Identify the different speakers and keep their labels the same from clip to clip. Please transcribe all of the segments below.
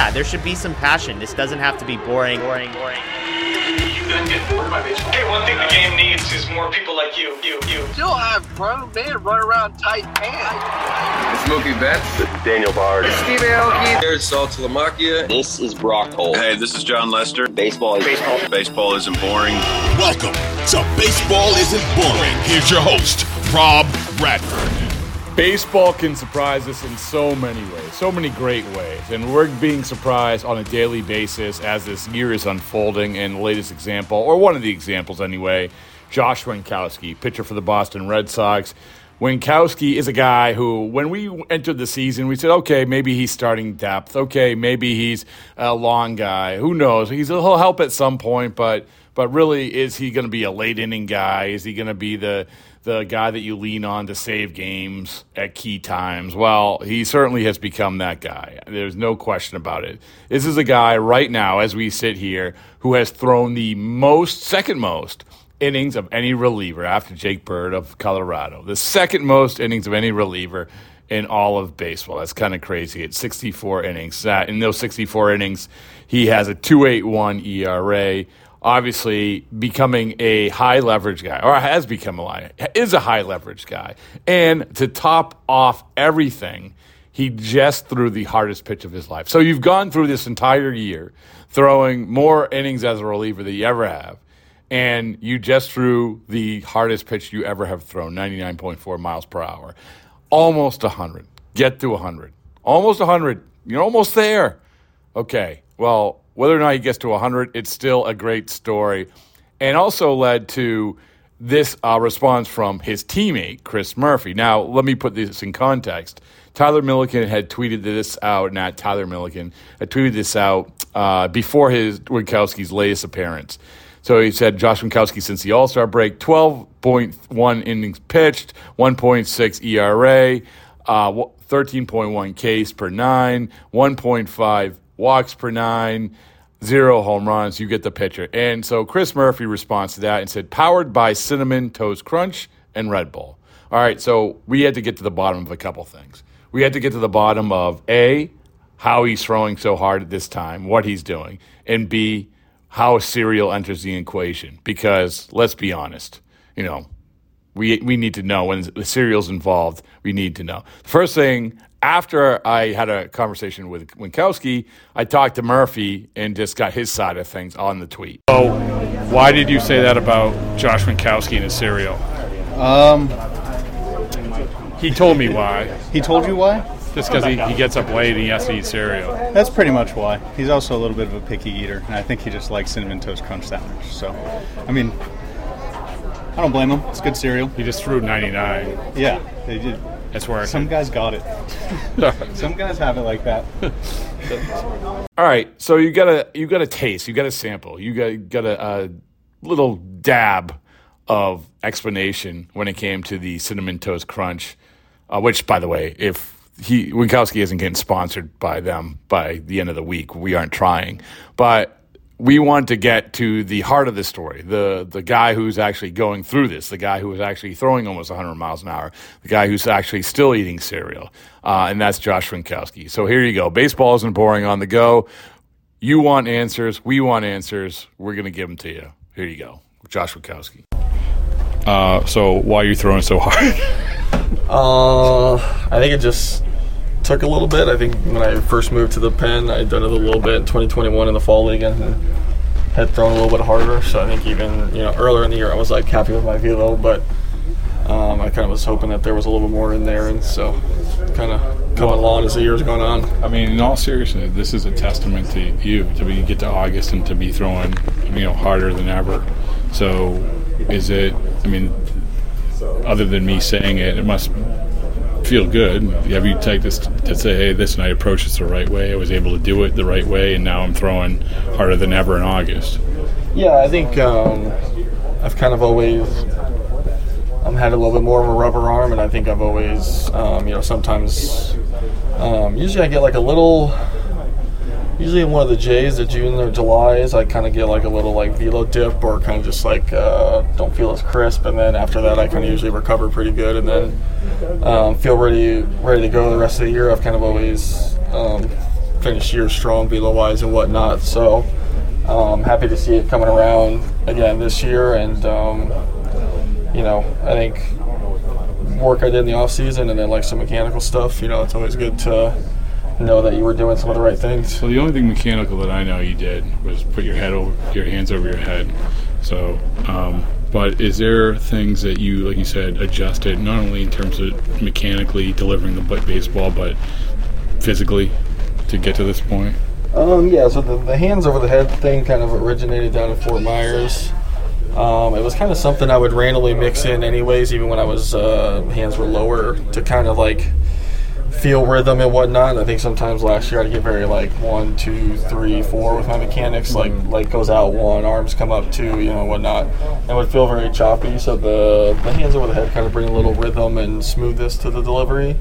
Speaker 1: yeah, there should be some passion. This doesn't have to be boring, boring, boring.
Speaker 2: Hey, one thing the game needs is more people like you. You, you.
Speaker 3: You still have grown men run around tight pants.
Speaker 4: Mookie Betts.
Speaker 5: Daniel Bard.
Speaker 4: Steve Aoki.
Speaker 6: Here's Sal Talamacchia.
Speaker 7: This is Brock Holt.
Speaker 8: Hey, this is Jon Lester.
Speaker 7: Baseball is
Speaker 8: baseball. Baseball isn't boring.
Speaker 9: Welcome to Baseball Isn't Boring. Here's your host, Rob Bradford.
Speaker 10: Baseball can surprise us in so many ways, so many great ways. And we're being surprised on a daily basis as this year is unfolding. And the latest example, or one of the examples anyway, Josh Winckowski, pitcher for the Boston Red Sox. Winckowski is a guy who, when we entered the season, we said, okay, maybe he's starting depth. Okay, maybe he's a long guy. Who knows? He's, he'll help at some point, but but really, is he going to be a late inning guy? Is he going to be the the guy that you lean on to save games at key times. Well, he certainly has become that guy. There's no question about it. This is a guy right now, as we sit here, who has thrown the most, second most innings of any reliever after Jake Bird of Colorado. The second most innings of any reliever in all of baseball. That's kind of crazy. It's 64 innings. In those 64 innings, he has a 281 ERA obviously becoming a high leverage guy, or has become a line, is a high leverage guy. And to top off everything, he just threw the hardest pitch of his life. So you've gone through this entire year throwing more innings as a reliever than you ever have. And you just threw the hardest pitch you ever have thrown, 99.4 miles per hour. Almost 100. Get to 100. Almost 100. You're almost there. Okay. Well, whether or not he gets to 100, it's still a great story. And also led to this uh, response from his teammate, Chris Murphy. Now, let me put this in context. Tyler Milliken had tweeted this out, not Tyler Milliken, had tweeted this out uh, before his Winckowski's latest appearance. So he said Josh Winckowski since the All Star break, 12.1 innings pitched, 1.6 ERA, uh, 13.1 Ks per nine, 1.5 walks per nine, zero home runs. You get the picture. And so Chris Murphy responds to that and said, powered by Cinnamon Toast Crunch and Red Bull. All right, so we had to get to the bottom of a couple things. We had to get to the bottom of A, how he's throwing so hard at this time, what he's doing, and B, how cereal enters the equation. Because let's be honest, you know, we, we need to know when the cereal's involved, we need to know. The first thing after I had a conversation with Winckowski, I talked to Murphy and just got his side of things on the tweet.
Speaker 11: So, why did you say that about Josh Winckowski and his cereal?
Speaker 12: Um,
Speaker 11: he told me why.
Speaker 12: He told you why?
Speaker 11: Just because he, he gets up late and he has to eat cereal.
Speaker 12: That's pretty much why. He's also a little bit of a picky eater, and I think he just likes Cinnamon Toast Crunch that much. So, I mean, I don't blame him. It's good cereal.
Speaker 11: He just threw 99.
Speaker 12: Yeah, they did.
Speaker 11: That's where
Speaker 12: some guys got it. some guys have it like that.
Speaker 10: All right, so you got a you got a taste, you got a sample, you got got a, a little dab of explanation when it came to the cinnamon toast crunch, uh, which, by the way, if he Winckowski isn't getting sponsored by them by the end of the week, we aren't trying, but we want to get to the heart of the story. The the guy who's actually going through this the guy who is actually throwing almost 100 miles an hour the guy who's actually still eating cereal uh, and that's josh Winckowski. so here you go. Baseball isn't boring on the go. You want answers. We want answers. We're going to give them to you. Here you go. Josh Winckowski.
Speaker 11: Uh, so why are you throwing so hard?
Speaker 13: Uh, i think it just took a little bit. I think when I first moved to the pen, I'd done it a little bit in 2021 in the fall league and had thrown a little bit harder. So I think even you know earlier in the year I was like happy with my velo, but um, I kind of was hoping that there was a little bit more in there, and so kind of coming along as the year's going on.
Speaker 11: I mean, in all seriousness, this is a testament to you to be get to August and to be throwing you know harder than ever. So is it? I mean, other than me saying it, it must feel good. Have you take this to say, hey, this and I approached this the right way. I was able to do it the right way, and now I'm throwing harder than ever in August.
Speaker 13: Yeah, I think um, I've kind of always um, had a little bit more of a rubber arm, and I think I've always, um, you know, sometimes, um, usually I get like a little usually in one of the J's, the June or July's, I kind of get like a little like velo dip or kind of just like uh, don't feel as crisp, and then after that, I kind of usually recover pretty good, and then um, feel ready ready to go the rest of the year. I've kind of always um, finish years strong, velo wise and whatnot. So um, happy to see it coming around again this year, and um, you know, I think work I did in the off season and then like some mechanical stuff. You know, it's always good to know that you were doing some of the right things.
Speaker 11: So the only thing mechanical that I know you did was put your head over your hands over your head. So, um, but is there things that you, like you said, adjusted not only in terms of mechanically delivering the baseball, but physically to get to this point?
Speaker 13: Um, yeah, so the, the hands over the head thing kind of originated down in Fort Myers. Um, it was kind of something I would randomly mix in, anyways, even when I was uh, hands were lower to kind of like feel rhythm and whatnot. I think sometimes last year I'd get very like one, two, three, four with my mechanics. Like like goes out one, arms come up two, you know, whatnot, and would feel very choppy. So the the hands over the head kind of bring a little rhythm and smoothness to the delivery.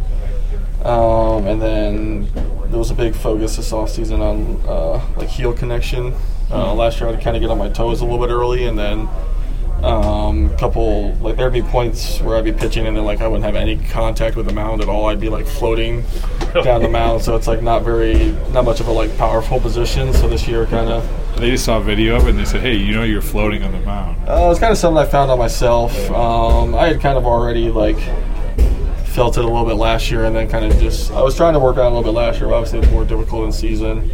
Speaker 13: Um, and then there was a big focus this off season on uh, like heel connection. Uh, last year I'd kind of get on my toes a little bit early, and then um, couple like there'd be points where I'd be pitching and then like I wouldn't have any contact with the mound at all. I'd be like floating down the mound, so it's like not very not much of a like powerful position. So this year kind of
Speaker 11: They just saw a video of it and they said, "Hey, you know you're floating on the mound."
Speaker 13: uh, it was kind of something I found on myself. Um, I had kind of already like felt it a little bit last year, and then kind of just I was trying to work on it a little bit last year. But obviously, it's more difficult in season.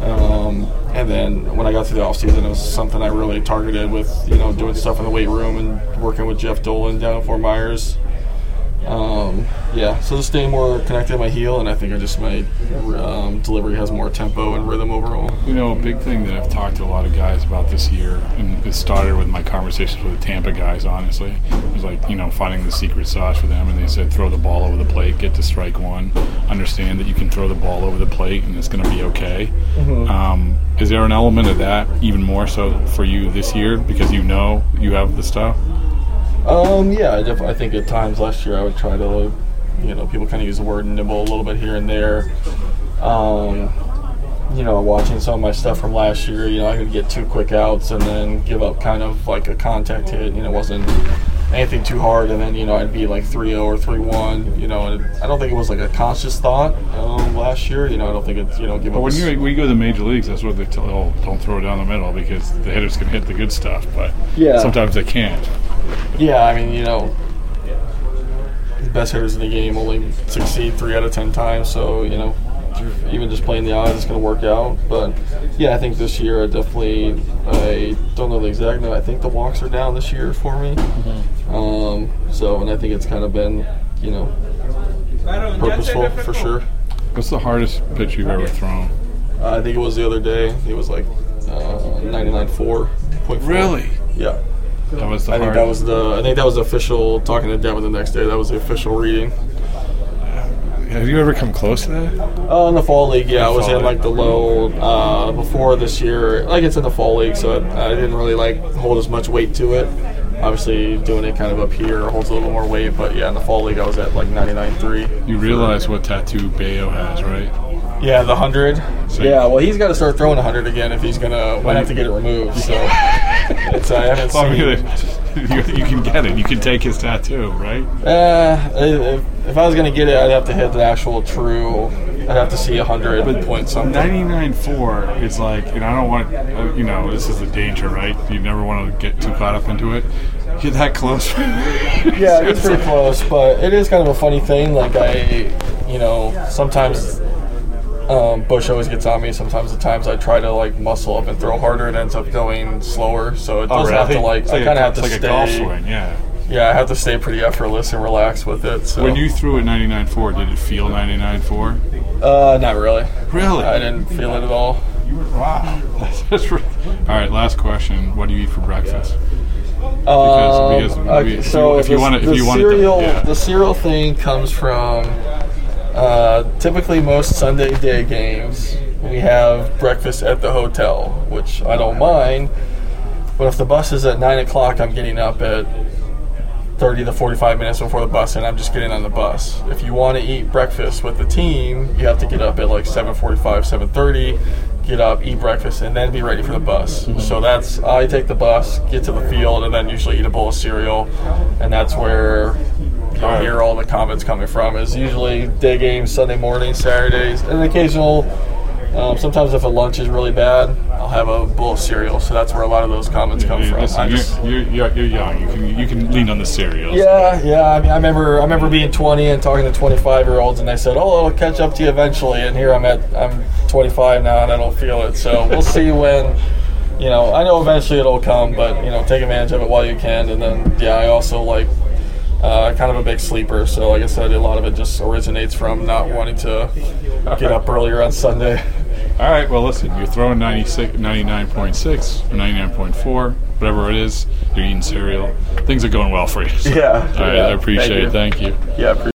Speaker 13: Um, and then when I got to the off season, it was something I really targeted with you know doing stuff in the weight room and working with Jeff Dolan down at Fort Myers. Um, yeah, so just staying more connected to my heel, and I think I just my um, delivery has more tempo and rhythm overall.
Speaker 11: You know, a big thing that I've talked to a lot of guys about this year, and it started with my conversations with the Tampa guys, honestly, was like, you know, finding the secret sauce for them. And they said, throw the ball over the plate, get to strike one, understand that you can throw the ball over the plate and it's going to be okay. Um, is there an element of that even more so for you this year because you know you have the stuff?
Speaker 13: Um, yeah, I, def- I think at times last year I would try to, you know, people kind of use the word nibble a little bit here and there. Um, you know, watching some of my stuff from last year, you know, I could get two quick outs and then give up kind of like a contact hit. You know, it wasn't anything too hard, and then you know I'd be like 3-0 or 3-1. You know, and I don't think it was like a conscious thought um, last year. You know, I don't think it's you know give
Speaker 11: But
Speaker 13: up.
Speaker 11: when you when you go to the major leagues, that's what they tell. Oh, don't throw it down the middle because the hitters can hit the good stuff, but
Speaker 13: Yeah.
Speaker 11: sometimes they can't.
Speaker 13: Yeah, I mean, you know, the best hitters in the game only succeed three out of ten times. So you know, even just playing the odds, it's going to work out. But yeah, I think this year I definitely I don't know the exact number. I think the walks are down this year for me. Um, so and I think it's kind of been you know purposeful for sure.
Speaker 11: What's the hardest pitch you've ever thrown?
Speaker 13: Uh, I think it was the other day. It was like uh, 99.4. Yeah.
Speaker 11: That was the
Speaker 13: I think that was the. I think that was the official. Talking to Devin the next day, that was the official reading.
Speaker 11: Have you ever come close to that?
Speaker 13: Oh, in the fall league, yeah, I was
Speaker 11: fall
Speaker 13: in like the low uh, before this year. Like it's in the fall league, so I, I didn't really like hold as much weight to it. Obviously, doing it kind of up here holds a little more weight, but yeah, in the fall league, I was at like 99.3.
Speaker 11: You realize what tattoo Bello has, right?
Speaker 13: Yeah, the hundred.
Speaker 11: So-
Speaker 13: Yeah, well, he's got to start throwing a hundred again if he's gonna. Might have to get it removed. So it's I haven't
Speaker 11: Well, I mean, you, you can get it. You can take his tattoo, right?
Speaker 13: Uh, if, if I was gonna get it, I'd have to hit the actual true. I'd have to see a hundred point something.
Speaker 11: 99.4 is like, and I don't want, uh, you know, this is the danger, right? You never want to get too caught up into it. Get that close.
Speaker 13: Yeah, it's pretty close, but it is kind of a funny thing. Like I, you know, sometimes um, Bush always gets on me. Sometimes the times I try to like muscle up and throw harder, it ends up going slower. So it doesn't have to like
Speaker 11: It's
Speaker 13: I
Speaker 11: like,
Speaker 13: kind of have to
Speaker 11: like
Speaker 13: stay.
Speaker 11: a golf swing, yeah.
Speaker 13: Yeah, I have to stay pretty effortless and relaxed with it. So
Speaker 11: When you threw at 99.4, did it feel 99.4?
Speaker 13: uh, not really.
Speaker 11: Really?
Speaker 13: I didn't feel it at all.
Speaker 11: You were re- All right, last question. What do you eat for breakfast?
Speaker 13: Um,
Speaker 11: because we-
Speaker 13: okay,
Speaker 11: if
Speaker 13: so
Speaker 11: if you wanna- if you
Speaker 13: cereal,
Speaker 11: yeah.
Speaker 13: the cereal thing comes from uh, typically most Sunday day games. We have breakfast at the hotel, which I don't mind. But if the bus is at nine o'clock, I'm getting up at thirty to forty-five minutes before the bus, and I'm just getting on the bus. If you want to eat breakfast with the team, you have to get up at like seven forty-five, seven thirty. Get up, eat breakfast, and then be ready for the bus. So that's I take the bus, get to the field, and then usually eat a bowl of cereal, and that's where you'll hear all the comments coming from. Is usually day games, Sunday mornings, Saturdays, and an occasional Um, sometimes if a lunch is really bad, I'll have a bowl of cereal. So that's where a lot of those comments come
Speaker 11: Hey,
Speaker 13: from.
Speaker 11: listen,
Speaker 13: just-
Speaker 11: you're, you're, you're young. You can you can lean on the cereal.
Speaker 13: yeah, yeah. I mean, I remember I remember being 20 and talking to 25 year olds, and they said, "Oh, it'll catch up to you eventually." And here I'm at I'm 25 now, and I don't feel it. So we'll see when. You know, I know eventually it'll come, but you know, take advantage of it while you can. And then, yeah, I also like uh, kind of a big sleeper. So, like I said, a lot of it just originates from not wanting to get up earlier on Sunday.
Speaker 11: All right. Well, listen. You're throwing 96, 99.6 or 99.4, whatever it is. You're eating cereal. Things are going well for you. So,
Speaker 13: Yeah.
Speaker 11: All right.
Speaker 13: Yeah,
Speaker 11: I appreciate
Speaker 13: thank
Speaker 11: it.
Speaker 13: you.
Speaker 11: Thank you.
Speaker 13: Yeah.